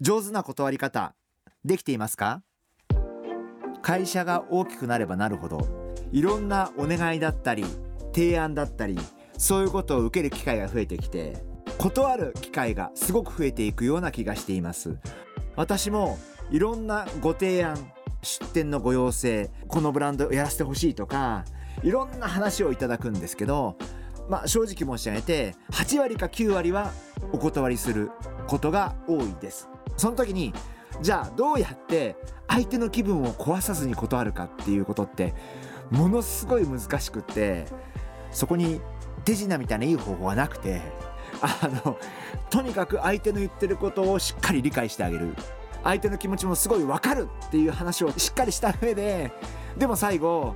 上手な断り方できていますか？会社が大きくなればなるほどいろんなお願いだったり提案だったりそういうことを受ける機会が増えてきて断る機会がすごく増えていくような気がしています。私もいろんなご提案出店のご要請このブランドをやらせてほしいとかいろんな話をいただくんですけどまあ正直申し上げて8割か9割はお断りすることが多いです。その時にじゃあどうやって相手の気分を壊さずに断るかっていうことってものすごい難しくってそこに手品みたいないい方法はなくてあのとにかく相手の言ってることをしっかり理解してあげる。相手の気持ちもすごい分かるっていう話をしっかりした上ででも最後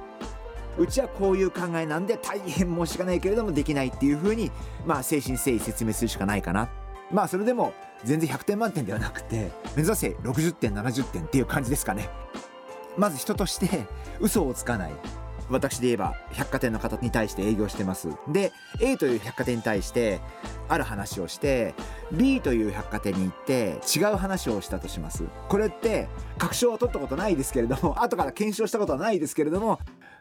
うちはこういう考えなんで大変申し訳ないけれどもできないっていうふうにまあ誠心誠意説明するしかないかな。まあそれでも全然100点満点ではなくて目指せ60点70点っていう感じですかね。まず人として嘘をつかない。私で言えば百貨店の方に対して営業してます。で A という百貨店に対してある話をして B という百貨店に行って違う話をしたとします。これって確証は取ったことないですけれども後から検証したことはないですけれども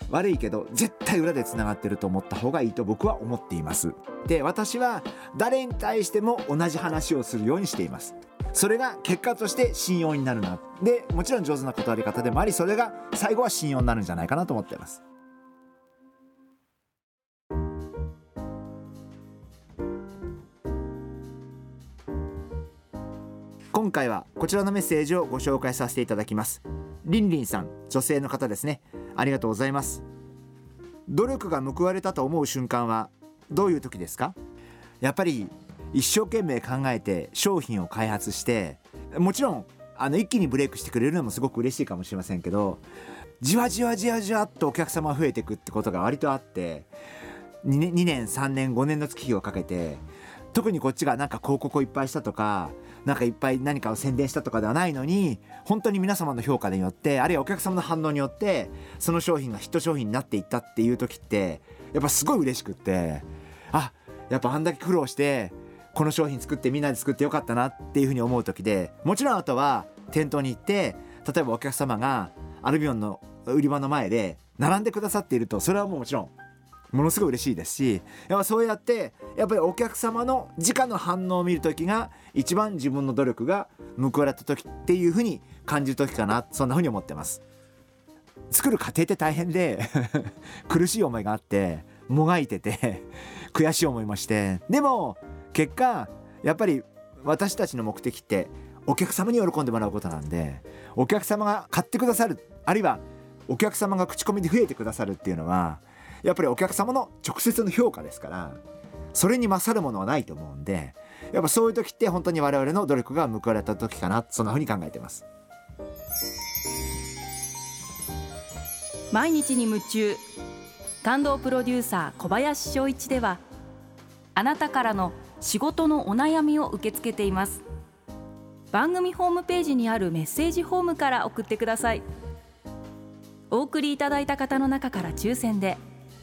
悪いけど絶対裏でつながってると思った方がいいと僕は思っています。で私は誰に対しても同じ話をするようにしています。それが結果として信用になるな。でもちろん上手な断り方でもありそれが最後は信用になるんじゃないかなと思っています。今回はこちらのメッセージをご紹介させていただきます。りんりんさん女性の方ですね。ありがとうございます。努力が報われたと思う瞬間はどういう時ですか？やっぱり一生懸命考えて商品を開発してもちろんあの一気にブレイクしてくれるのもすごく嬉しいかもしれませんけどじわじわじわじわっとお客様増えていくってことが割とあって2年 ,2 年3年5年の月日をかけて特にこっちがなんか広告をいっぱいしたとかなんかいっぱい何かを宣伝したとかではないのに本当に皆様の評価によってあるいはお客様の反応によってその商品がヒット商品になっていったっていう時ってやっぱすごい嬉しくってあやっぱあんだけ苦労してこの商品作ってみんなで作ってよかったなっていうふうに思う時でもちろんあとは店頭に行って例えばお客様がアルビオンの売り場の前で並んでくださっているとそれはもうもちろんものすごい嬉しいですしやっぱそうやってやっぱりお客様の直の反応を見る時が一番自分の努力が報われた時っていうふうに感じる時かなそんなふうに思ってます。作る過程って大変で 苦しい思いがあってもがいてて悔しい思いもしてでも結果やっぱり私たちの目的ってお客様に喜んでもらうことなんでお客様が買ってくださるあるいはお客様が口コミで増えてくださるっていうのはやっぱりお客様の直接の評価ですからそれに勝るものはないと思うんでやっぱそういう時って本当に我々の努力が報われた時かなそんなふうに考えてます。毎日に夢中。感動プロデューサー小林翔一ではあなたからの仕事のお悩みを受け付けています。番組ホームページにあるメッセージフォームから送ってください。お送りいただいた方の中から抽選で